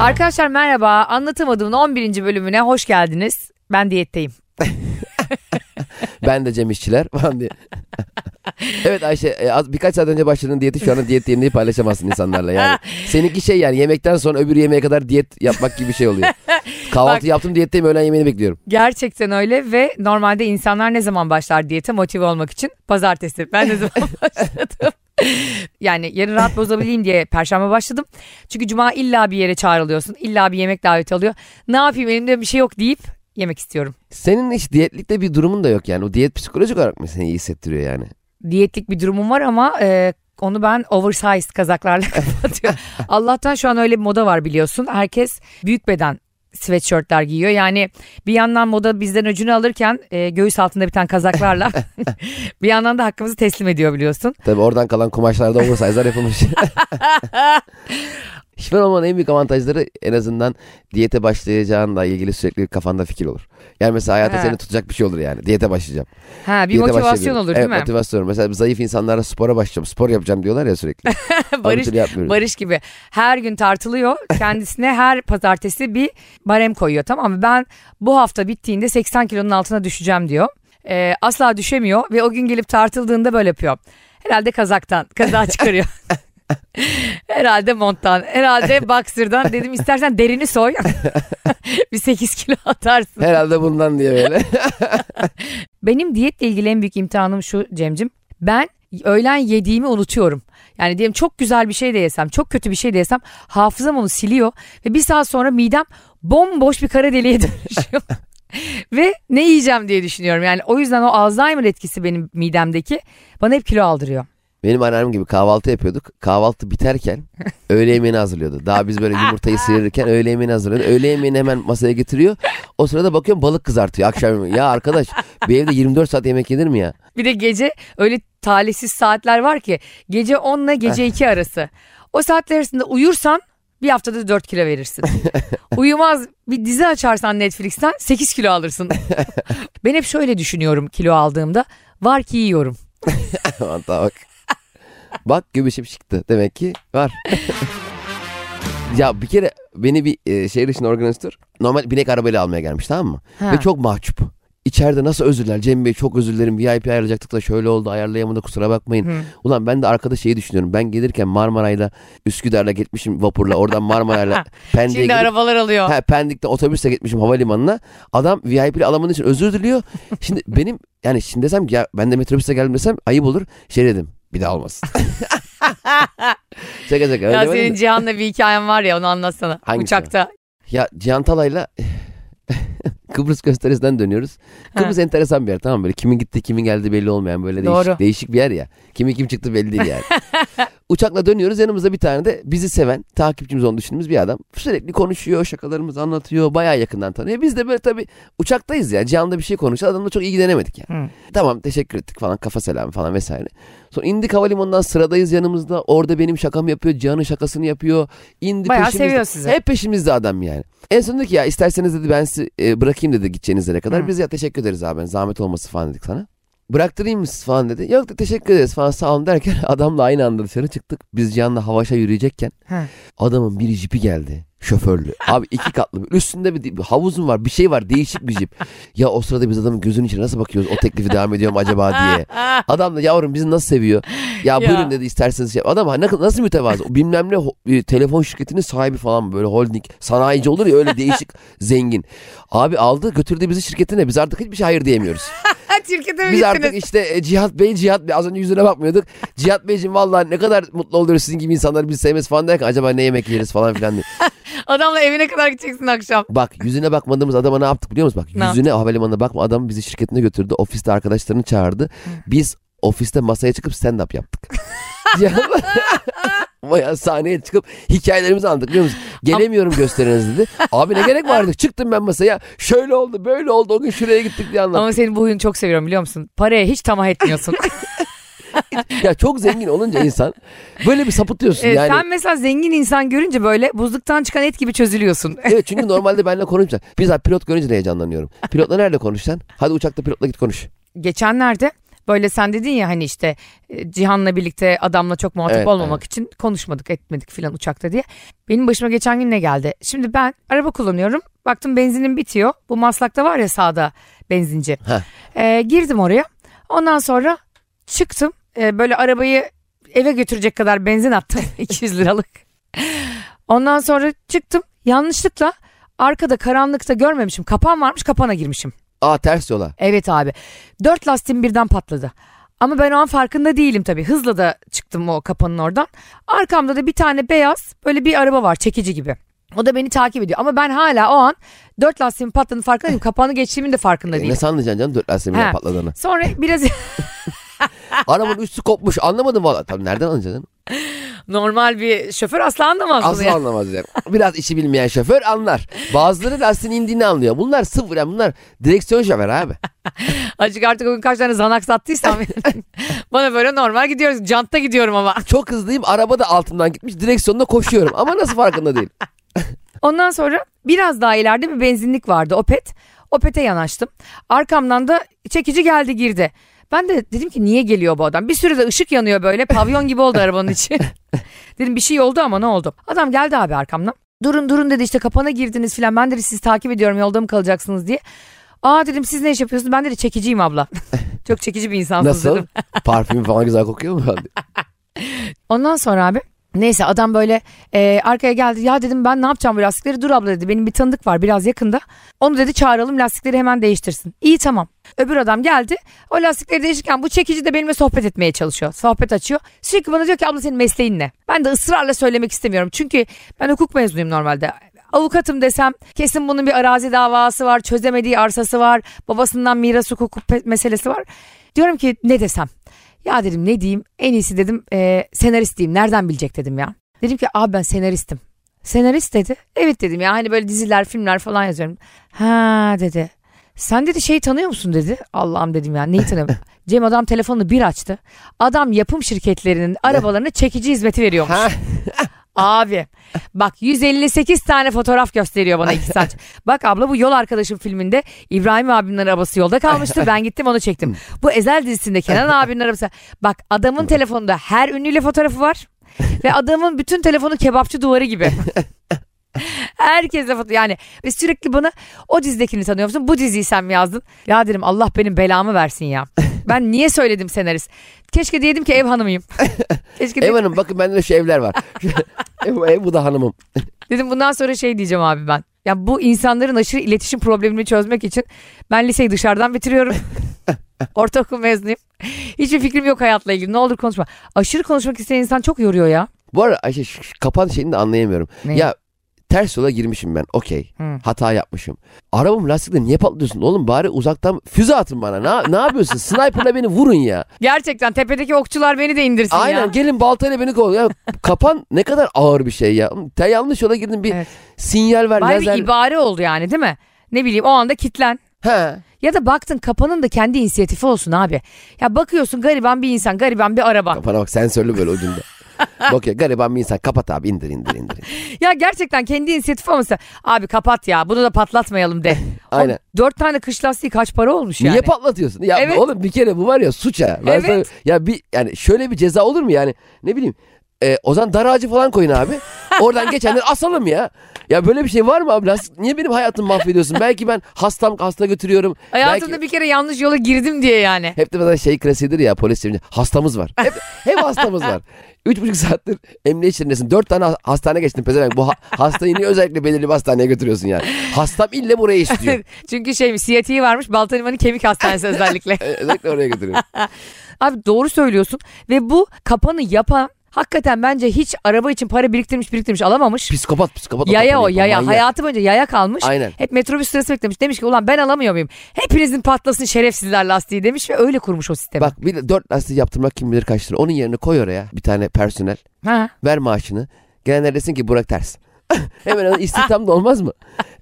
Arkadaşlar merhaba. Anlatamadığımın 11. bölümüne hoş geldiniz. Ben diyetteyim. Ben de Cem İşçiler falan diye. evet Ayşe e, az birkaç saat önce başladığın diyeti şu anda diyet diye paylaşamazsın insanlarla yani. Seninki şey yani yemekten sonra öbür yemeğe kadar diyet yapmak gibi bir şey oluyor. Kahvaltı Bak- yaptım diyetteyim öğlen yemeğini bekliyorum. Gerçekten öyle ve normalde insanlar ne zaman başlar diyete motive olmak için? Pazartesi. Ben ne zaman başladım? Yani yarın rahat bozabileyim diye perşembe başladım. Çünkü cuma illa bir yere çağrılıyorsun. İlla bir yemek daveti alıyor. Ne yapayım elimde bir şey yok deyip yemek istiyorum. Senin hiç diyetlikte bir durumun da yok yani. O diyet psikolojik olarak mı seni iyi hissettiriyor yani? Diyetlik bir durumum var ama e, onu ben oversize kazaklarla kapatıyorum. Allah'tan şu an öyle bir moda var biliyorsun. Herkes büyük beden sweatshirtler giyiyor. Yani bir yandan moda bizden öcünü alırken e, göğüs altında biten kazaklarla bir yandan da hakkımızı teslim ediyor biliyorsun. Tabii oradan kalan kumaşlarda oversize'lar yapılmış. Şişman olmanın en büyük avantajları en azından diyete başlayacağınla ilgili sürekli kafanda fikir olur. Yani mesela hayatta Ha. seni tutacak bir şey olur yani. Diyete başlayacağım. Ha bir Diyete motivasyon başlayabilirim. olur evet, değil mi? motivasyon. Mesela zayıf insanlara spora başlayacağım. Spor yapacağım diyorlar ya sürekli. Barış. Barış gibi her gün tartılıyor. Kendisine her pazartesi bir barem koyuyor tamam mı? Ben bu hafta bittiğinde 80 kilonun altına düşeceğim diyor. Ee, asla düşemiyor ve o gün gelip tartıldığında böyle yapıyor. Herhalde kazaktan, kazağı çıkarıyor. herhalde monttan, herhalde boxer'dan. Dedim istersen derini soy. bir 8 kilo atarsın. Herhalde bundan diye böyle. Benim diyetle ilgili en büyük imtihanım şu Cemcim. Ben öğlen yediğimi unutuyorum. Yani diyelim çok güzel bir şey de yesem, çok kötü bir şey de yesem hafızam onu siliyor ve bir saat sonra midem bomboş bir kara deliğe dönüşüyor. ve ne yiyeceğim diye düşünüyorum. Yani o yüzden o Alzheimer etkisi benim midemdeki bana hep kilo aldırıyor. Benim anneannem gibi kahvaltı yapıyorduk. Kahvaltı biterken öğle yemeğini hazırlıyordu. Daha biz böyle yumurtayı sıyırırken öğle yemeğini hazırlıyordu. Öğle yemeğini hemen masaya getiriyor. O sırada bakıyorum balık kızartıyor akşam yemeği. Ya arkadaş bir evde 24 saat yemek yenir mi ya? Bir de gece öyle talihsiz saatler var ki gece 10 ile gece 2 arası. O saatler arasında uyursan bir haftada 4 kilo verirsin. Uyumaz bir dizi açarsan Netflix'ten 8 kilo alırsın. ben hep şöyle düşünüyorum kilo aldığımda. Var ki yiyorum. Hatta bak. Bak göbeşim çıktı. Demek ki var. ya bir kere beni bir e, şehir dışında organizatör normal binek arabayla almaya gelmiş tamam mı? Ha. Ve çok mahcup. İçeride nasıl özürler Cem Bey çok özür dilerim VIP ayarlayacaktık da şöyle oldu ayarlayamadı kusura bakmayın. Hı. Ulan ben de arkada şeyi düşünüyorum ben gelirken Marmaray'la Üsküdar'la gitmişim vapurla oradan Marmaray'la Pendik'e Şimdi gidip arabalar alıyor. Ha, Pendik'ten otobüsle gitmişim havalimanına. Adam VIP'li alamadığı için özür diliyor. Şimdi benim yani şimdi desem ki ya ben de metrobüste geldim desem ayıp olur. Şey dedim bir daha olmasın. şaka şaka. ya senin. Cihan'la bir hikayen var ya onu anlatsana. Hangisi? Uçakta. Ya Cihan Talay'la Kıbrıs gösterisinden dönüyoruz. Kıbrıs enteresan bir yer tamam mı? böyle kimin gitti kimin geldi belli olmayan böyle Doğru. değişik, değişik bir yer ya. Kimin kim çıktı belli değil yani. Uçakla dönüyoruz yanımızda bir tane de bizi seven takipçimiz olduğunu düşündüğümüz bir adam. Sürekli konuşuyor şakalarımızı anlatıyor bayağı yakından tanıyor. Biz de böyle tabii uçaktayız ya Cihan'da bir şey konuşuyor adamla çok ilgilenemedik yani. Hı. Tamam teşekkür ettik falan kafa selamı falan vesaire. Sonra indik havalimanından sıradayız yanımızda orada benim şakamı yapıyor Cihan'ın şakasını yapıyor. İndi Bayağı peşimizde. seviyor sizi. Hep peşimizde adam yani. En son dedi ki ya isterseniz dedi ben sizi e, bırakayım dedi gideceğiniz yere kadar. Hı. Biz ya teşekkür ederiz abi zahmet olması falan dedik sana. Bıraktırayım mı siz falan dedi. Yok da teşekkür ederiz falan sağ olun derken adamla aynı anda dışarı çıktık. Biz Cihan'la Havaş'a yürüyecekken Ha. adamın bir jipi geldi. Şoförlü. Abi iki katlı. bir- Üstünde bir, bir havuzun var. Bir şey var. Değişik bir jip. Ya o sırada biz adamın gözünün içine nasıl bakıyoruz? O teklifi devam ediyor mu acaba diye. Adam da yavrum bizi nasıl seviyor? Ya, Ya. buyurun dedi isterseniz şey. Adam nasıl mütevazı? Bilmem ne e, telefon şirketinin sahibi falan böyle holding sanayici olur ya öyle değişik zengin. Abi aldı götürdü bizi şirketine. Biz artık hiçbir şey hayır diyemiyoruz. Şirkete Biz artık işte e, Cihat Bey Cihat Bey az önce yüzüne bakmıyorduk. Cihat Beyciğim vallahi ne kadar mutlu oluyoruz sizin gibi insanlar bizi sevmesi falan derken acaba ne yemek yeriz falan filan diye. Adamla evine kadar gideceksin akşam. Bak yüzüne bakmadığımız adama ne yaptık biliyor musun? Bak Ne yüzüne havalimanına bakma adam bizi şirketine götürdü. Ofiste arkadaşlarını çağırdı. Biz ofiste masaya çıkıp stand up yaptık. Ya- Bayağı sahneye çıkıp hikayelerimizi anlattık biliyor musun? Gelemiyorum gösteriniz dedi. Abi ne gerek vardı? Çıktım ben masaya. Şöyle oldu böyle oldu o gün şuraya gittik diye anlattım. Ama senin bu huyunu çok seviyorum biliyor musun? Paraya hiç tamah etmiyorsun. Ya çok zengin olunca insan böyle bir sapıtıyorsun Evet, yani. Sen mesela zengin insan görünce böyle buzluktan çıkan et gibi çözülüyorsun. Evet çünkü normalde benimle konuşmayacaksın. Biz abi pilot görünce de heyecanlanıyorum. Pilotla nerede konuşacaksın? Hadi uçakta pilotla git konuş. Geçenlerde Böyle sen dedin ya hani işte e, Cihan'la birlikte adamla çok muhatap Evet, olmamak için konuşmadık etmedik filan uçakta diye. Benim başıma geçen gün ne geldi? Şimdi ben araba kullanıyorum. Baktım benzinim bitiyor. Bu Maslak'ta var ya sağda benzinci. Heh. Ee, girdim oraya. Ondan sonra çıktım. Ee, böyle arabayı eve götürecek kadar benzin attım. 200 liralık. Ondan sonra çıktım. Yanlışlıkla arkada karanlıkta görmemişim. Kapan varmış kapana girmişim. Aa ters yola. Evet abi. Dört lastiğim birden patladı. Ama ben o an farkında değilim tabii. Hızla da çıktım o kapanın oradan. Arkamda da bir tane beyaz böyle bir araba var çekici gibi. O da beni takip ediyor. Ama ben hala o an dört lastiğimin patladığını farkında değilim. Kapağını geçtiğimin de farkında E, değilim. ne sandıcaksın canım dört lastiğin Ha. patladığını. Sonra biraz Arabanın üstü kopmuş anlamadım valla. Tabii nereden anlayacaksın? normal bir şoför asla anlamaz bunu Asla ya. anlamaz yani. Biraz işi bilmeyen şoför anlar. Bazıları lastiğin indiğini anlıyor. Bunlar sıfır yani bunlar direksiyon şoför abi. Acık artık o gün kaç tane zanak sattıysam bana böyle normal gidiyoruz. Jantta gidiyorum ama. Çok hızlıyım araba da altımdan gitmiş direksiyonda koşuyorum ama nasıl farkında değil. Ondan sonra biraz daha ileride bir benzinlik vardı Opet. Opet'e yanaştım. Arkamdan da çekici geldi girdi. Ben de dedim ki niye geliyor bu adam? Bir sürede ışık yanıyor böyle pavyon gibi oldu arabanın içi. dedim bir şey oldu ama ne oldu? Adam geldi abi arkamdan. Durun durun dedi işte kapana girdiniz filan. Ben dedi sizi takip ediyorum yolda mı kalacaksınız diye. Aa dedim siz ne iş yapıyorsunuz? Ben dedi çekiciyim abla. Çok çekici bir insansınız Nasıl? dedim. Parfümü falan güzel kokuyor mu? Ondan sonra abi neyse adam böyle e, arkaya geldi. Ya dedim ben ne yapacağım bu lastikleri? Dur abla dedi. Benim bir tanıdık var biraz yakında. Onu dedi çağıralım lastikleri hemen değiştirsin. İyi tamam. Öbür adam geldi. O lastikleri değişirken bu çekici de benimle sohbet etmeye çalışıyor. Sohbet açıyor. Sürekli bana diyor ki abla senin mesleğin ne? Ben de ısrarla söylemek istemiyorum. Çünkü ben hukuk mezunuyum normalde. Avukatım desem kesin bunun bir arazi davası var, çözemediği arsası var, babasından miras hukuku pe- meselesi var. Diyorum ki ne desem? Ya dedim ne diyeyim? En iyisi dedim e, senarist diyeyim. Nereden bilecek dedim ya. Dedim ki abi ben senaristim. Senarist dedi. Evet dedim ya hani böyle diziler, filmler falan yazıyorum. Ha dedi. Sen dedi şeyi tanıyor musun dedi. Allah'ım dedim ya neyi tanıyorum. Cem adam telefonunu bir açtı. Adam yapım şirketlerinin arabalarına çekici hizmeti veriyormuş. Abi bak 158 tane fotoğraf gösteriyor bana iki saat. Bak abla bu yol arkadaşım filminde İbrahim abinin arabası yolda kalmıştı. Ben gittim onu çektim. Bu Ezel dizisinde Kenan abinin arabası. Bak adamın telefonunda her ünlüyle fotoğrafı var. Ve adamın bütün telefonu kebapçı duvarı gibi. Herkesle foto yani ve sürekli bana o dizidekini tanıyor musun? Bu diziyi sen mi yazdın? Ya dedim Allah benim belamı versin ya. Ben niye söyledim senarist? Keşke diyedim ki ev hanımıyım. Keşke Ev hanım bakın bende de şu evler var. ev, ev bu da hanımım. dedim bundan sonra şey diyeceğim abi ben. Ya bu insanların aşırı iletişim problemini çözmek için ben liseyi dışarıdan bitiriyorum. Ortaokul mezunuyum. Hiçbir fikrim yok hayatla ilgili. Ne olur konuşma. Aşırı konuşmak isteyen insan çok yoruyor ya. Bu arada Ayşe şu, şu kapan şeyini de anlayamıyorum. Ne? Ya ters yola girmişim ben okey. Hata yapmışım. Arabamın lastikleri niye patlıyorsun? Oğlum bari uzaktan füze atın bana. Ne, ne yapıyorsun? Sniper'la beni vurun ya. Gerçekten tepedeki okçular beni de indirsin Aynen ya. gelin baltayla beni kovalın. Ya, kapan ne kadar ağır bir şey ya. Sen yanlış yola girdin bir Evet. sinyal ver. Bari lazer. bir ibare oldu yani değil mi? Ne bileyim o anda kitlen. He. Ya da baktın kapanın da kendi inisiyatifi olsun abi. Ya bakıyorsun gariban bir insan, gariban bir araba. Kafana bak sensörlü böyle ucunda. Bak ya gariban bir insan kapat abi indir indir indir. Ya gerçekten kendi inisiyatifi olmasa abi kapat ya bunu da patlatmayalım de. Aynen. O dört tane kış lastiği kaç para olmuş yani. Niye patlatıyorsun? Ya Evet. oğlum bir kere bu var ya suç ha. Ben Evet. sana- ya bir yani şöyle bir ceza olur mu yani? Ne bileyim. E, o zaman dar ağacı falan koyun abi. Oradan geçenleri asalım ya. Ya böyle bir şey var mı abi? Lastik- Niye benim hayatımı mahvediyorsun? Belki ben hastam hasta götürüyorum. Hayatımda Belki... bir kere yanlış yola girdim diye yani. Hep de mesela şey klasiğidir ya polis çevirince hastamız var. Hep, hep hastamız var. Üç buçuk saattir emniyet içerindesin. Dört tane ha- hastane geçtin pezevenk. Bu ha- hastayı niye özellikle belirli bir hastaneye götürüyorsun yani? Hastam ille buraya istiyor. Çünkü şey siyatiği varmış Baltaliman'ın kemik hastanesi özellikle. Özellikle oraya götürüyor. Abi doğru söylüyorsun ve bu kapanı yapan hakikaten bence hiç araba için para biriktirmiş biriktirmiş alamamış. Psikopat psikopat. Yaya o yaya. manyak. Hayatı boyunca yaya kalmış. Aynen. Hep metrobüs sırası beklemiş. Demiş ki ulan ben alamıyor muyum? Hepinizin patlasın şerefsizler lastiği demiş ve öyle kurmuş o sistemi. Bak bir de dört lastik yaptırmak kim bilir kaç lira. Onun yerine koy oraya bir tane personel. Ha. Ver maaşını. Gelenler desin ki Burak ters. Hemen istihdam da olmaz mı?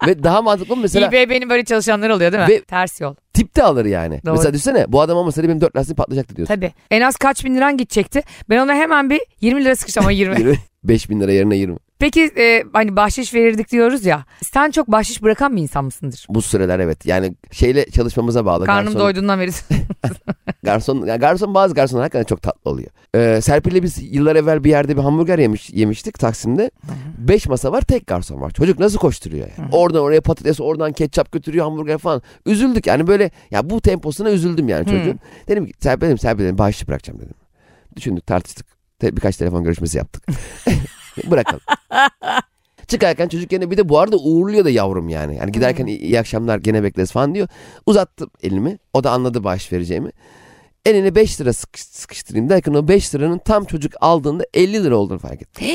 Ve daha mantıklı mı mesela İBB'nin böyle çalışanları oluyor değil mi? Ve- Ters yol. tip de alır yani. Doğru. Mesela düşünsene bu adam olmasaydı benim dört lastiğim patlayacaktı diyorsun. Tabii. En az kaç bin liran gidecekti. Ben ona hemen bir 20 lira sıkıştım ama 20. 20, 5 bin lira yerine 20. Peki e, hani bahşiş verirdik diyoruz ya. Sen çok bahşiş bırakan bir insan mısındır? Bu süreler evet. Yani şeyle çalışmamıza bağlı. Karnım Garson- doyduğundan beri. Garson, yani garson bazı garsonlar hakikaten çok tatlı oluyor. Ee, Serpil'le biz yıllar evvel bir yerde bir hamburger yemiş, yemiştik Taksim'de. Beş masa var tek garson var. Çocuk nasıl koşturuyor yani. Oradan oraya patates oradan ketçap götürüyor hamburger falan. Üzüldük yani böyle ya bu temposuna üzüldüm yani çocuğun. Dedim ki Serpil dedim Serpil dedim bağışlı bırakacağım dedim. Düşündük tartıştık. Birkaç telefon görüşmesi yaptık. Bırakalım. Çıkarken çocuk yine bir de bu arada uğurluyor da yavrum yani. Yani giderken iyi, iyi akşamlar gene bekleriz falan diyor. Uzattım elimi. O da anladı bağış vereceğimi. Eline 5 lira sıkış- sıkıştırayım derken o 5 liranın tam çocuk aldığında 50 lira olduğunu fark ettim.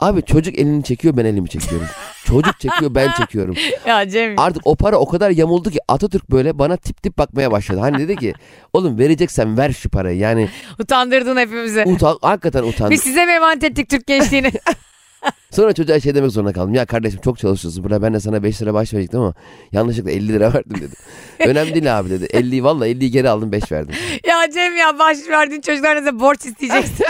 Abi çocuk elini çekiyor ben elimi çekiyorum. çocuk çekiyor ben çekiyorum. ya Cem. Artık o para o kadar yamuldu ki Atatürk böyle bana tip tip bakmaya başladı. Hani dedi ki oğlum vereceksen ver şu parayı. Yani Utandırdın hepimizi. utan, hakikaten utandım. Biz size mi emanet ettik Türk gençliğini? Sonra çocuğa şey demek zorunda kaldım. Ya kardeşim çok çalışıyorsun. Burada ben de sana 5 lira baş verecektim ama yanlışlıkla 50 lira verdim dedim. Önemli değil abi dedi. 50'yi valla 50'yi geri aldım 5 verdim. ya Cem ya baş verdiğin çocuklarınıza borç isteyeceksin.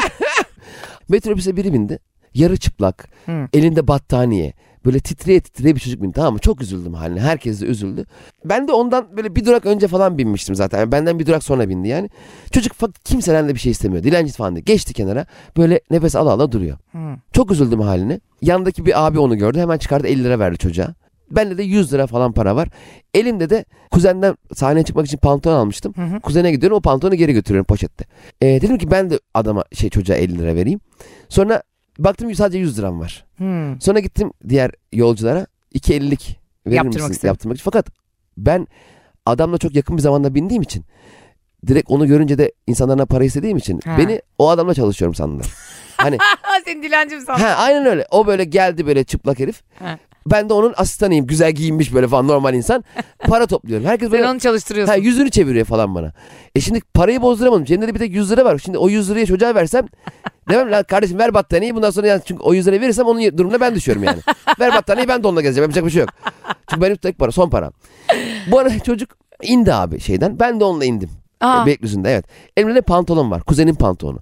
Metrobüse biri bindi. Yarı çıplak. Hı. Elinde battaniye. Böyle titreye titreye bir çocuk bindi tamam mı? Çok üzüldüm haline. Herkes de üzüldü. Ben de ondan böyle bir durak önce falan binmiştim zaten. Yani benden bir durak sonra bindi yani. Çocuk kimseden de bir şey istemiyor. Dilenci falan değil. Geçti kenara. Böyle nefes ala ala duruyor. Hı. Çok üzüldüm haline. Yandaki bir abi onu gördü. Hemen çıkardı 50 lira verdi çocuğa. Bende de 100 lira falan para var. Elimde de kuzenden sahneye çıkmak için pantolon almıştım. Hı hı. Kuzene gidiyorum o pantolonu geri götürüyorum poşette. Ee, dedim ki ben de adama şey çocuğa 50 lira vereyim. Sonra baktım sadece 100 liram var. Hı. Sonra gittim diğer yolculara 2.50'lik verir Yaptırmak misin? istedim. Yaptırmak için. Fakat ben adamla çok yakın bir zamanda bindiğim için direkt onu görünce de insanlardan para istediğim için Ha. beni o adamla çalışıyorum sandılar. Hani Ha seni dilencim sandım. ha aynen öyle. O böyle geldi böyle çıplak herif. Ha. Ben de onun asistanıyım. Güzel giyinmiş böyle falan normal insan. Para topluyorum. Herkes Sen böyle onu çalıştırıyorsun. ha, yüzünü çeviriyor falan bana. E şimdi parayı bozduramadım. Cebimde de bir tek 100 lira var. Şimdi o 100 lirayı çocuğa versem demem lan kardeşim ver battaniyeyi bundan sonra yani çünkü o 100 lirayı verirsem onun durumuna ben düşüyorum yani. ver battaniyeyi ben de onunla gezeceğim. Yapacak bir şey yok. Çünkü benim tek para son param. Bu arada çocuk indi abi şeyden. Ben de onunla indim. Aa. Beylikdüzü'nde evet. Elimde de pantolon var. Kuzenin pantolonu.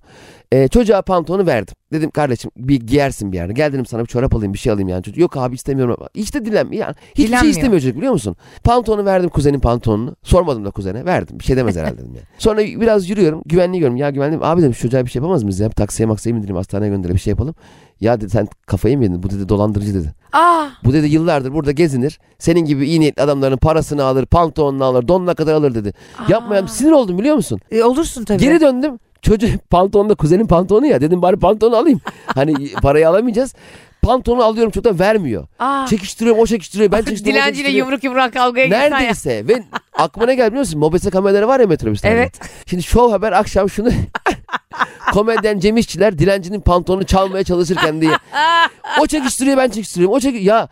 E, çocuğa pantolonu verdim. Dedim kardeşim bir giyersin bir yerde. Gel dedim sana bir çorap alayım bir şey alayım yani. Çocuk yok abi istemiyorum. Hiç de dilenme yani. Hiçbir Dilenmiyor. şey istemiyor çocuk biliyor musun? Pantolonu verdim kuzenin pantolonunu. Sormadım da kuzene verdim. Bir şey demez herhalde dedim yani. Sonra biraz yürüyorum. Güvenliği görüyorum. Ya güvenliğim abi dedim şu çocuğa bir şey yapamaz mıyız ya? Bir taksiye maksiye bindirelim hastaneye gönderelim bir şey yapalım. Ya dedi sen kafayı mı yedin? Bu dedi dolandırıcı dedi. Aa. Bu dedi yıllardır burada gezinir. Senin gibi iyi niyetli adamların parasını alır, pantolonunu alır, donuna kadar alır dedi. Yapmayalım. Sinir oldum biliyor musun? E, olursun tabii. Geri döndüm. Çocuk pantolonda kuzenin pantolonu ya. Dedim bari pantolonu alayım. Hani parayı alamayacağız. Pantolonu alıyorum çocuk da vermiyor. Aa. Çekiştiriyorum o çekiştiriyor. Ben çekiştiriyorum Dilenciyle yumruk yumruk kavgaya girsen ya. Neredeyse. Ve aklıma ne geldi biliyor musun? Mobese kameraları var ya metrobüslerde. Evet. Şimdi Show Haber akşam şunu komedyen Cem İşçiler dilencinin pantolonunu çalmaya çalışırken diye. O çekiştiriyor ben çekiştiriyorum. O çek ya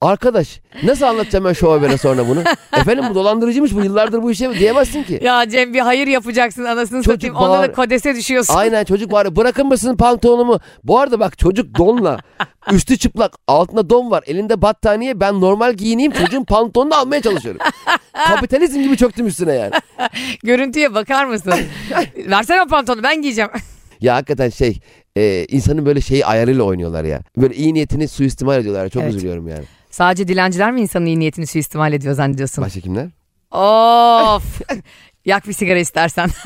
arkadaş nasıl anlatacağım ben Show Haber'e sonra bunu? Efendim bu dolandırıcıymış bu yıllardır bu işe diyemezsin ki. Ya Cem bir hayır yapacaksın anasını Çocuk satayım. Onda da bağır- kodese düşüyorsun. Aynen çocuk var bırakın mısın pantolonumu? Bu arada bak çocuk donla üstü çıplak altında don var elinde battaniye ben normal giyineyim çocuğun pantolonunu almaya çalışıyorum. Kapitalizm gibi çöktüm üstüne yani. Görüntüye bakar mısın? Versene o pantolonu ben giyeceğim. Ya hakikaten şey e, insanın böyle şeyi ayarıyla oynuyorlar ya. Böyle iyi niyetini suistimal ediyorlar. Çok Evet. üzülüyorum yani. Sadece dilenciler mi insanın iyi niyetini suistimal ediyor zannediyorsun? Başka kimler? Of. Yak bir sigara istersen.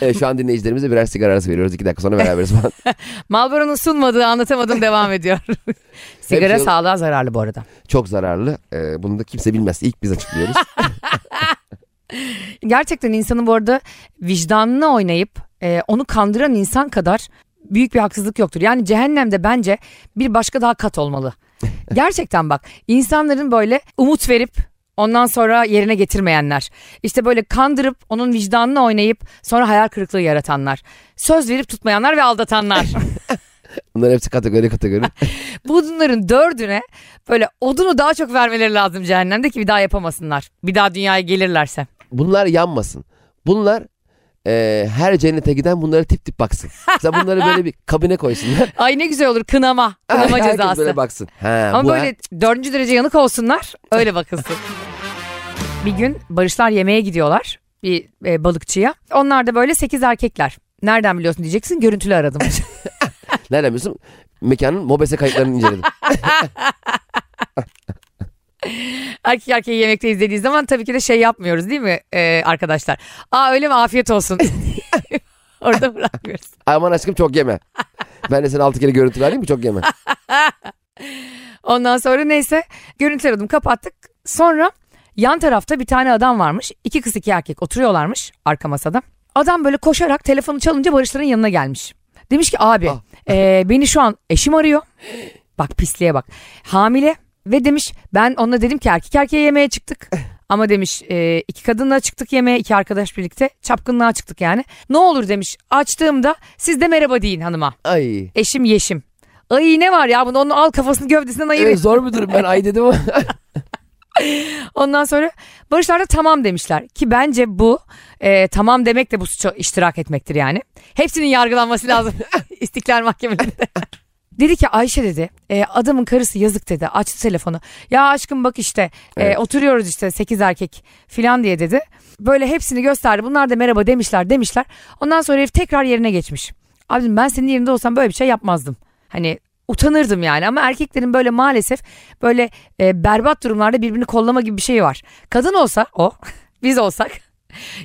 Evet, şu an dinleyicilerimize birer sigara arası veriyoruz. İki dakika sonra beraberiz falan. Marlboro'nun sunmadığı anlatamadım devam ediyor. sigara Hepsi- sağlığa zararlı bu arada. Çok zararlı. E, bunu da kimse bilmez. İlk biz açıklıyoruz. Gerçekten insanın bu arada vicdanını oynayıp e, onu kandıran insan kadar büyük bir haksızlık yoktur. Yani cehennemde bence bir başka daha kat olmalı. Gerçekten bak insanların böyle umut verip ondan sonra yerine getirmeyenler. İşte böyle kandırıp onun vicdanını oynayıp sonra hayal kırıklığı yaratanlar. Söz verip tutmayanlar ve aldatanlar. Bunların hepsi kategori kategori. Bunların dördüne böyle odunu daha çok vermeleri lazım cehennemde ki bir daha yapamasınlar. Bir daha dünyaya gelirlerse. Bunlar yanmasın. Bunlar e, her cennete giden bunlara tip tip baksın. Mesela bunları böyle bir kabine koysunlar. Ay ne güzel olur kınama. Kınama Herkes cezası. böyle baksın. Ha, Ama bu böyle dördüncü derece yanık olsunlar öyle bakılsın. bir gün Barışlar yemeğe gidiyorlar bir e, balıkçıya. Onlar da böyle sekiz erkekler. Nereden biliyorsun diyeceksin görüntülü aradım. Nereden biliyorsun? Mekanın mobese kayıtlarını inceledim. Erkek erkeği yemekte izlediği zaman tabii ki de şey yapmıyoruz değil mi ee, arkadaşlar? Aa öyle mi afiyet olsun. Orada bırakmıyoruz. Aman aşkım çok yeme. Ben de sana altı kere görüntü vereyim mi çok yeme. Ondan sonra neyse görüntü aradım kapattık. Sonra yan tarafta bir tane adam varmış. İki kız iki erkek oturuyorlarmış arka masada. Adam böyle koşarak telefonu çalınca Barışların yanına gelmiş. Demiş ki abi Ah. e, beni şu an eşim arıyor. Bak pisliğe bak. Hamile ve demiş ben onunla dedim ki erkek erkeğe yemeğe çıktık. Ama demiş e, iki kadınla çıktık yemeğe iki arkadaş birlikte çapkınlığa çıktık yani. Ne olur demiş açtığımda siz de merhaba deyin hanıma. Ay. Eşim yeşim. Ay ne var ya bunu onu al kafasını gövdesinden ayır. Evet, zor bir durum ben ay dedim ama. Ondan sonra Barışlar da tamam demişler ki bence bu e, tamam demek de bu suça iştirak etmektir yani. Hepsinin yargılanması lazım İstiklal Mahkemelerinde. Dedi ki Ayşe dedi e, adamın karısı yazık dedi açtı telefonu. Ya aşkım bak işte e, Evet. oturuyoruz işte sekiz erkek filan diye dedi. Böyle hepsini gösterdi bunlar da merhaba demişler demişler. Ondan sonra herif tekrar yerine geçmiş. Abim ben senin yerinde olsam böyle bir şey yapmazdım. Hani utanırdım yani ama erkeklerin böyle maalesef böyle e, berbat durumlarda birbirini kollama gibi bir şey var. Kadın olsa o biz olsak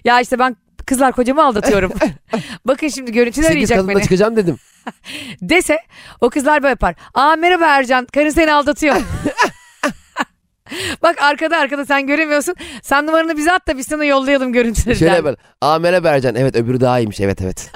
ya işte ben kızlar kocamı aldatıyorum. Bakın şimdi görüntüler Sekiz arayacak kadınla beni. çıkacağım dedim. Dese o kızlar böyle yapar. Aa merhaba Ercan karın seni aldatıyor. Bak arkada arkada sen göremiyorsun. Sen numaranı bize at da biz sana yollayalım görüntüleri. Şöyle yapar. Aa merhaba Ercan. Evet öbürü daha iyiymiş. Evet evet.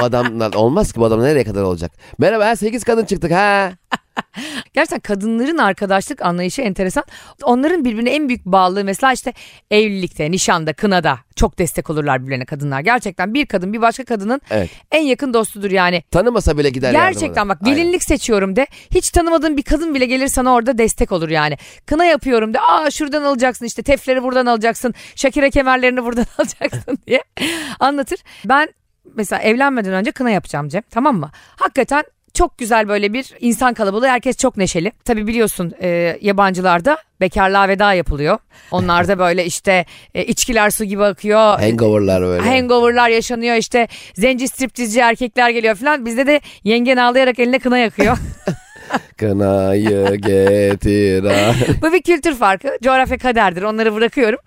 bu adamlar olmaz ki bu adam nereye kadar olacak? Merhaba ha 8 kadın çıktık ha. Gerçekten kadınların arkadaşlık anlayışı enteresan. Onların birbirine en büyük bağlılığı mesela işte evlilikte, nişanda, kınada çok destek olurlar birbirlerine kadınlar. Gerçekten bir kadın bir başka kadının Evet. en yakın dostudur yani. Tanımasa bile gider. Gerçekten bak Aynen. gelinlik seçiyorum de hiç tanımadığın bir kadın bile gelir sana orada destek olur yani. Kına yapıyorum de aa şuradan alacaksın işte tefleri buradan alacaksın şakire kemerlerini buradan alacaksın diye anlatır. Ben mesela evlenmeden önce kına yapacağım Cem tamam mı? Hakikaten çok güzel böyle bir insan kalabalığı herkes çok neşeli. Tabi biliyorsun e, yabancılarda bekarlığa veda yapılıyor. Onlarda böyle işte e, içkiler su gibi akıyor. Hangover'lar böyle. Hangover'lar yaşanıyor işte zenci striptizci erkekler geliyor falan. Bizde de yengen ağlayarak eline kına yakıyor. Kınayı getir. Bu bir kültür farkı. Coğrafya kaderdir. Onları bırakıyorum.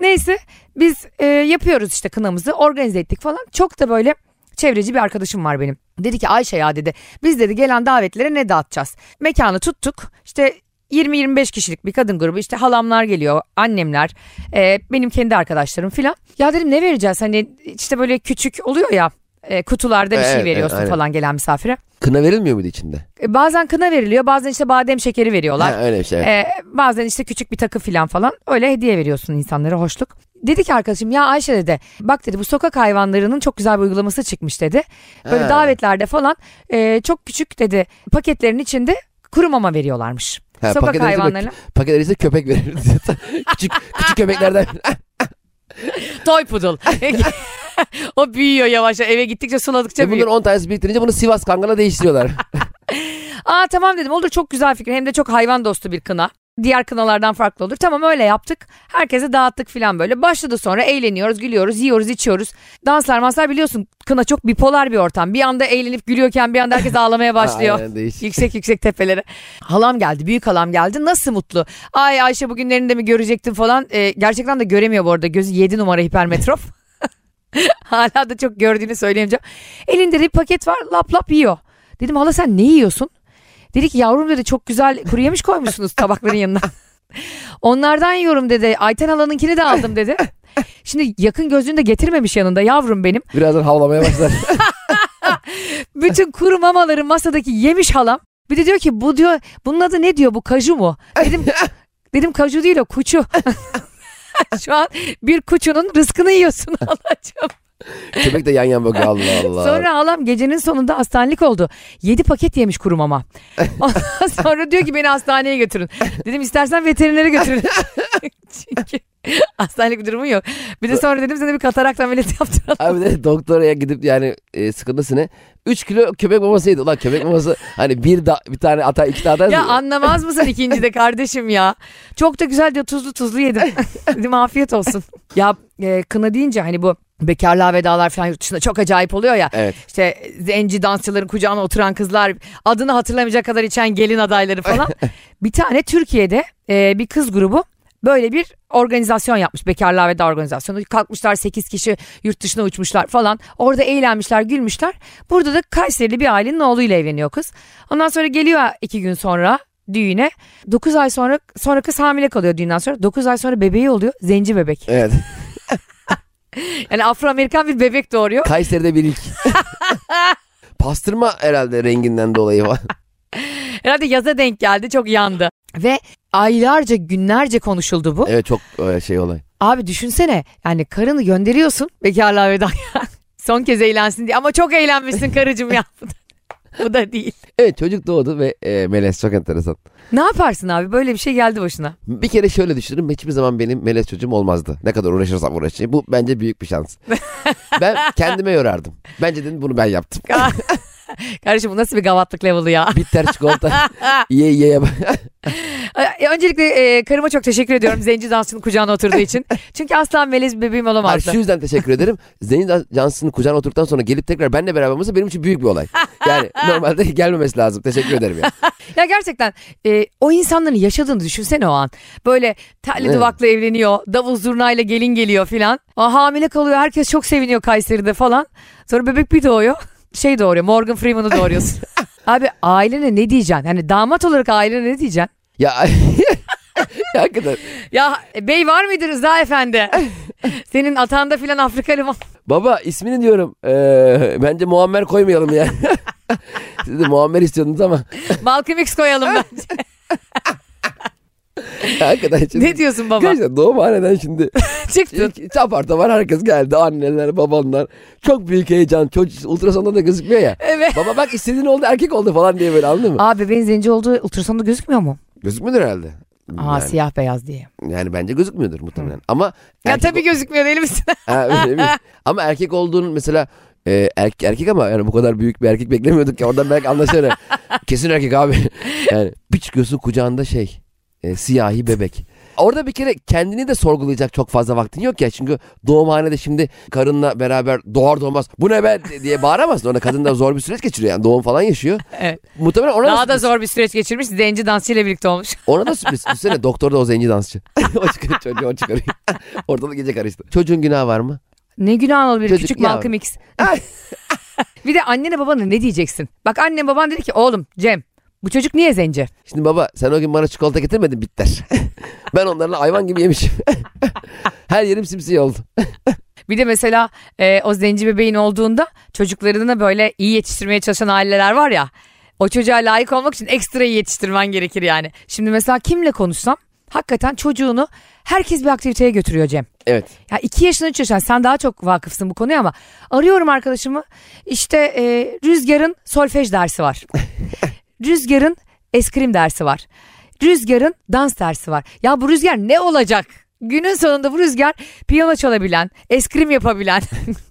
Neyse biz e, yapıyoruz işte kınamızı. Organize ettik falan. Çok da böyle çevreci bir arkadaşım var benim. Dedi ki Ayşe ya dedi. Biz dedi gelen davetlere ne dağıtacağız? Mekanı tuttuk. İşte 20-25 kişilik bir kadın grubu işte halamlar geliyor annemler e, benim kendi arkadaşlarım filan. Ya dedim ne vereceğiz hani işte böyle küçük oluyor ya e, kutularda bir şey Evet, veriyorsun evet, aynen. falan gelen misafire. Kına verilmiyor muydu içinde? E, bazen kına veriliyor bazen işte badem şekeri veriyorlar. Ha, öyle bir şey. evet. Ee, bazen işte küçük bir takı filan falan öyle hediye veriyorsun insanlara hoşluk. Dedi ki arkadaşım ya Ayşe dedi bak dedi bu sokak hayvanlarının çok güzel bir uygulaması çıkmış dedi. Böyle Ha. davetlerde falan e, çok küçük dedi paketlerin içinde kuru mama veriyorlarmış. Ha, sokak paketleri de hayvanlarına. Paketler ise köpek verir. küçük, küçük köpeklerden. Toy poodle. o büyüyor yavaş eve gittikçe suladıkça Ve büyüyor. bunların 10 tanesi biriktirince bunu Sivas Kangal'a değiştiriyorlar. Aa tamam dedim olur çok güzel fikir hem de çok hayvan dostu bir kına. Diğer kınalardan farklı olur. Tamam öyle yaptık. Herkese dağıttık filan böyle. Başladı sonra eğleniyoruz, gülüyoruz, yiyoruz, içiyoruz. Danslar maslar biliyorsun kına çok bipolar bir ortam. Bir anda eğlenip gülüyorken bir anda herkes ağlamaya başlıyor. Aynen, değişik. yüksek yüksek tepelere. Halam geldi, büyük halam geldi. Nasıl mutlu. Ay Ayşe bugünlerinde mi görecektim falan. Ee, gerçekten de göremiyor bu arada. Gözü 7 numara hipermetrop. Hala da çok gördüğünü söyleyemeyeceğim. Elinde de bir paket var lap lap yiyor. Dedim hala sen ne yiyorsun? Dedi ki yavrum dedi çok güzel kuru yemiş koymuşsunuz tabakların yanına. Onlardan yiyorum dedi. Ayten halanınkini de aldım dedi. Şimdi yakın gözlüğünü de getirmemiş yanında yavrum benim. Birazdan havlamaya başlar. Bütün kuru mamaları masadaki yemiş halam. Bir de diyor ki bu diyor bunun adı ne diyor bu kaju mu? Dedim dedim kaju değil o kuçu. Şu an bir kuçunun rızkını yiyorsun halacığım. Köpek de yan yan bakıyor Allah Allah. Sonra halam gecenin sonunda hastanelik oldu. 7 paket yemiş kuru mama. Ondan sonra diyor ki beni hastaneye götürün. Dedim istersen veterinere götürün. Çünkü hastanelik bir durumu yok. Bir de sonra dedim sana bir katarakt ameliyatı yaptıralım. Abi de doktora gidip yani e, sıkıntısı ne? 3 kilo köpek maması yedi. Ulan köpek maması hani bir da, bir tane ata iki tane atar. Ya anlamaz mısın ikinci de kardeşim ya? Çok da güzel diyor tuzlu tuzlu yedim. dedim afiyet olsun. Ya e, kına deyince hani bu bekarlığa vedalar falan yurt dışında çok acayip oluyor ya. Evet. İşte zenci dansçıların kucağına oturan kızlar, adını hatırlamayacak kadar içen gelin adayları falan. bir tane Türkiye'de e, bir kız grubu böyle bir organizasyon yapmış. Bekarlığa veda organizasyonu. Kalkmışlar 8 kişi yurt dışına uçmuşlar falan. Orada eğlenmişler, gülmüşler. Burada da Kayserili bir ailenin oğluyla evleniyor kız. Ondan sonra geliyor iki gün sonra düğüne. 9 ay sonra sonra kız hamile kalıyor düğünden sonra. 9 ay sonra bebeği oluyor. Zenci bebek. Evet. Yani Afro-Amerikan bir bebek doğuruyor. Kayseri'de bir ilk. Pastırma herhalde renginden dolayı var. Herhalde yaza denk geldi çok yandı. Ve aylarca günlerce konuşuldu bu. Evet çok e, şey olay. Abi düşünsene yani karını gönderiyorsun bekarlığa vedaya. Son kez eğlensin diye ama çok eğlenmişsin karıcığım ya. bu da değil. Evet çocuk doğdu ve e, Melez çok enteresan. Ne yaparsın abi böyle bir şey geldi başına. Bir kere şöyle düşünürüm hiçbir zaman benim melez çocuğum olmazdı. Ne kadar uğraşırsam uğraşayım. Bu bence büyük bir şans. ben kendime yorardım. Bence dedim bunu ben yaptım. Kardeşim bu nasıl bir gavatlık level'ı ya. Bitter çikolata. ye ye Öncelikle e, karıma çok teşekkür ediyorum zenci dansçının kucağına oturduğu için. Çünkü asla melez bir bebeğim Hayır, olamazdı. şu yüzden teşekkür ederim. Zeynep Johnson'ın kucağına oturduktan sonra gelip tekrar benle beraber olması benim için büyük bir olay. Yani normalde gelmemesi lazım. Teşekkür ederim ya. Ya gerçekten e, o insanların yaşadığını düşünsene o an. Böyle terli Evet. duvaklı evleniyor, davul zurnayla gelin geliyor filan. Hamile kalıyor, herkes çok seviniyor Kayseri'de falan. Sonra bebek bir doğuyor. Şey doğuruyor, Morgan Freeman'ı doğuruyorsun. Abi ailene ne diyeceksin? Hani damat olarak ailene ne diyeceksin? Ya Ya hakikaten. Ya bey var mıydı Rıza Efendi? Senin atağında filan Afrikalı mı? Baba ismini diyorum. Ee, bence Muammer koymayalım ya. Siz de Muammer istiyordunuz ama. Malcolm X koyalım bence. hakikaten şimdi. ne diyorsun baba? Gerçekten doğumhaneden şimdi. Çıktın. İlk Çaparta var herkes geldi. Anneler, babanlar. Çok büyük heyecan. Çocuk ultrasonda da gözükmüyor ya. Evet. Baba bak istediğin oldu erkek oldu falan diye böyle anladın mı? Aa bebeğin zenci olduğu ultrasonda gözükmüyor mu? Gözükmüyordur herhalde. Aa yani, siyah beyaz diye. yani bence gözükmüyordur muhtemelen. Ama Ya erkek- tabii gözükmüyor deli misin? Ama erkek olduğunun mesela e, erkek, erkek ama yani bu kadar büyük bir erkek beklemiyorduk ya oradan belki anlaşılır. Kesin erkek abi. Yani bir çıkıyorsun kucağında şey e, siyahi bebek. Orada bir kere kendini de sorgulayacak çok fazla vaktin yok ya. Çünkü doğumhanede şimdi karınla beraber doğar doğmaz bu ne be diye bağıramazsın. Orada kadın da zor bir süreç geçiriyor yani doğum falan yaşıyor. Evet. Muhtemelen ona Daha da sürpriz. zor bir süreç geçirmiş. Zenci dansçıyla birlikte olmuş. Ona da sürpriz. Düşünsene doktor da o zenci dansçı. o çıkarıyor çocuğu o çıkarıyor. Ortalık gece karıştı. Çocuğun günahı var mı? Ne günah olabilir Çocuk küçük. Malcolm X. bir de annene babana ne diyeceksin? Bak annem baban dedi ki oğlum Cem bu çocuk niye zenci? Şimdi baba sen o gün bana çikolata getirmedin bitter. ben onlarla hayvan gibi yemişim. Her yerim simsiyah oldu. Bir de mesela e, o zenci bebeğin olduğunda çocuklarını böyle iyi yetiştirmeye çalışan aileler var ya. O çocuğa layık olmak için ekstra iyi yetiştirmen gerekir yani. Şimdi mesela kimle konuşsam hakikaten çocuğunu herkes bir aktiviteye götürüyor Cem. Evet. Ya iki yaşından üç yaşından sen daha çok vakıfsın bu konuya ama arıyorum arkadaşımı işte e, Rüzgar'ın solfej dersi var. Rüzgar'ın eskrim dersi var. Rüzgar'ın dans dersi var. Ya bu Rüzgar ne olacak? Günün sonunda bu Rüzgar piyano çalabilen, eskrim yapabilen,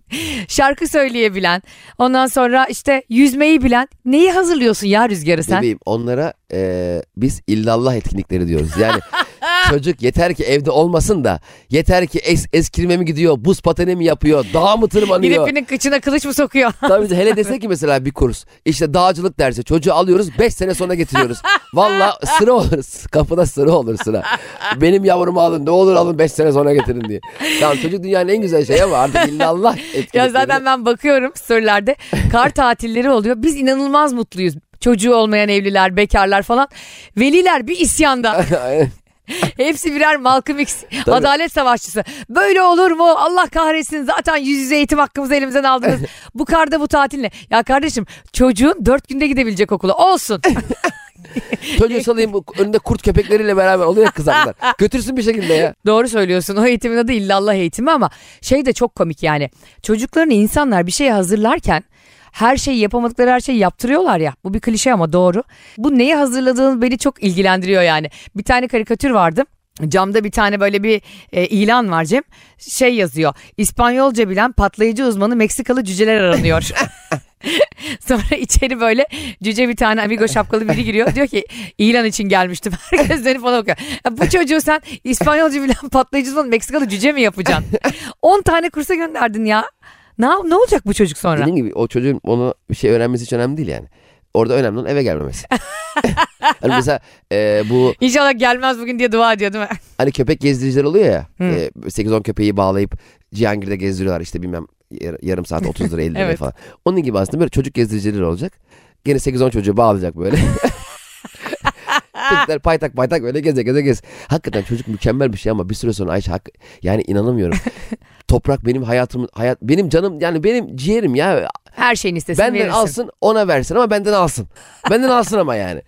şarkı söyleyebilen, ondan sonra işte yüzmeyi bilen. Neyi hazırlıyorsun ya Rüzgar'ı sen? Bebeğim onlara e, biz illallah etkinlikleri diyoruz. Yani çocuk yeter ki evde olmasın da yeter ki es, eskirme mi gidiyor, buz pateni mi yapıyor, dağ mı tırmanıyor. Gidip birinin kıçına kılıç mı sokuyor? Tabii hele dese ki mesela bir kurs işte dağcılık dersi çocuğu alıyoruz 5 sene sonra getiriyoruz. Valla sıra olur kapıda sıra olur sıra. Benim yavrumu alın ne olur alın 5 sene sonra getirin diye. Tamam çocuk dünyanın en güzel şeyi ama artık illallah etkinlikleri. Ya zaten ben bakıyorum storylerde kar tatilleri oluyor. Biz inanılmaz mutluyuz. Çocuğu olmayan evliler, bekarlar falan. Veliler bir isyanda. Hepsi birer Malcolm X. Tabii. Adalet savaşçısı. Böyle olur mu? Allah kahretsin. Zaten yüz yüze eğitim hakkımızı elimizden aldınız. bu karda bu tatil ne? Ya kardeşim çocuğun dört günde gidebilecek okula. Olsun. Çocuğu salayım bu önünde kurt köpekleriyle beraber oluyor ya kızaklar. Götürsün bir şekilde ya. Doğru söylüyorsun. O eğitimin adı illallah eğitimi ama şey de çok komik yani. Çocuklarını insanlar bir şeye hazırlarken her şeyi yapamadıkları her şeyi yaptırıyorlar ya. Bu bir klişe ama doğru. Bu neyi hazırladığını beni çok ilgilendiriyor yani. Bir tane karikatür vardı. Camda bir tane böyle bir e, ilan var Cem. Şey yazıyor. İspanyolca bilen patlayıcı uzmanı Meksikalı cüceler aranıyor. Sonra içeri böyle cüce bir tane amigo şapkalı biri giriyor. Diyor ki ilan için gelmiştim. Herkes dönüp ona bakıyor. Ya bu çocuğu sen İspanyolca bilen patlayıcı falan Meksikalı cüce mi yapacaksın? 10 tane kursa gönderdin ya. Ne, ne olacak bu çocuk sonra? Dediğim gibi o çocuğun onu bir şey öğrenmesi hiç önemli değil yani. Orada önemli olan eve gelmemesi. hani mesela e, bu İnşallah gelmez bugün diye dua ediyor değil mi? hani köpek gezdiriciler oluyor ya. Hı. E, 8-10 köpeği bağlayıp Cihangir'de gezdiriyorlar işte bilmem yar- yarım saat 30 lira 50 lira Evet. falan. Onun gibi aslında böyle çocuk gezdiriciler olacak. Gene 8-10 çocuğu bağlayacak böyle. Çocuklar paytak paytak böyle geze geze gez. Hakikaten çocuk mükemmel bir şey ama bir süre sonra Ayşe hak, yani inanamıyorum. Toprak benim hayatım hayat benim canım yani benim ciğerim ya Her şeyini istesin Benden verirsin. alsın ona versin ama benden alsın. Benden alsın ama yani.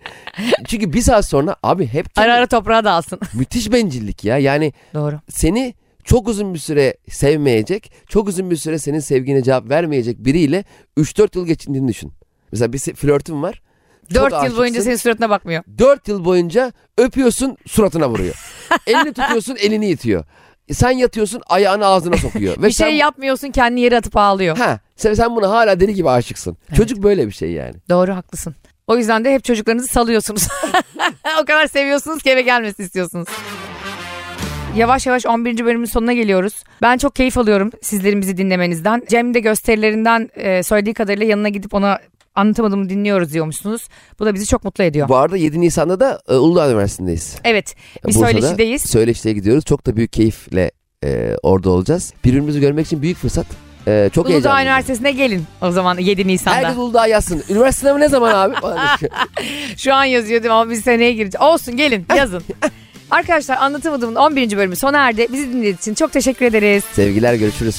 Çünkü bir saat sonra abi hep Ara ara toprağa da alsın. müthiş bencillik ya. Yani Doğru. seni çok uzun bir süre sevmeyecek, çok uzun bir süre senin sevgine cevap vermeyecek biriyle 3-4 yıl geçirdiğini düşün. Mesela bir flörtün var. çok 4 yıl boyunca senin suratına bakmıyor. 4 yıl boyunca öpüyorsun suratına vuruyor. elini tutuyorsun elini itiyor. Sen yatıyorsun ayağını ağzına sokuyor. Ve bir şey sen, yapmıyorsun kendini yere atıp ağlıyor. Ha, sen, sen buna hala deli gibi aşıksın. Çocuk böyle bir şey yani. Doğru haklısın. O yüzden de hep çocuklarınızı salıyorsunuz. o kadar seviyorsunuz ki eve gelmesini istiyorsunuz. Yavaş yavaş 11. bölümün sonuna geliyoruz. Ben çok keyif alıyorum sizlerin bizi dinlemenizden. Cem de gösterilerinden e, söylediği kadarıyla yanına gidip ona anlatamadığımı dinliyoruz diyormuşsunuz. Bu da bizi çok mutlu ediyor. Bu arada 7 Nisan'da da e, Uludağ Üniversitesi'ndeyiz. Evet bir Bursa'da söyleşideyiz. Söyleşiye gidiyoruz. Çok da büyük keyifle e, orada olacağız. Birbirimizi görmek için büyük fırsat. E, çok Uludağ heyecanlıyım. Üniversitesi'ne gelin o zaman 7 Nisan'da. Herkes Uludağ yazsın. Üniversite sınavı ne zaman abi? Şu an yazıyordum ama biz seneye gireceğiz. Olsun gelin yazın. Arkadaşlar anlatamadığımın 11. bölümü sona erdi. Bizi dinlediğiniz için çok teşekkür ederiz. Sevgiler görüşürüz.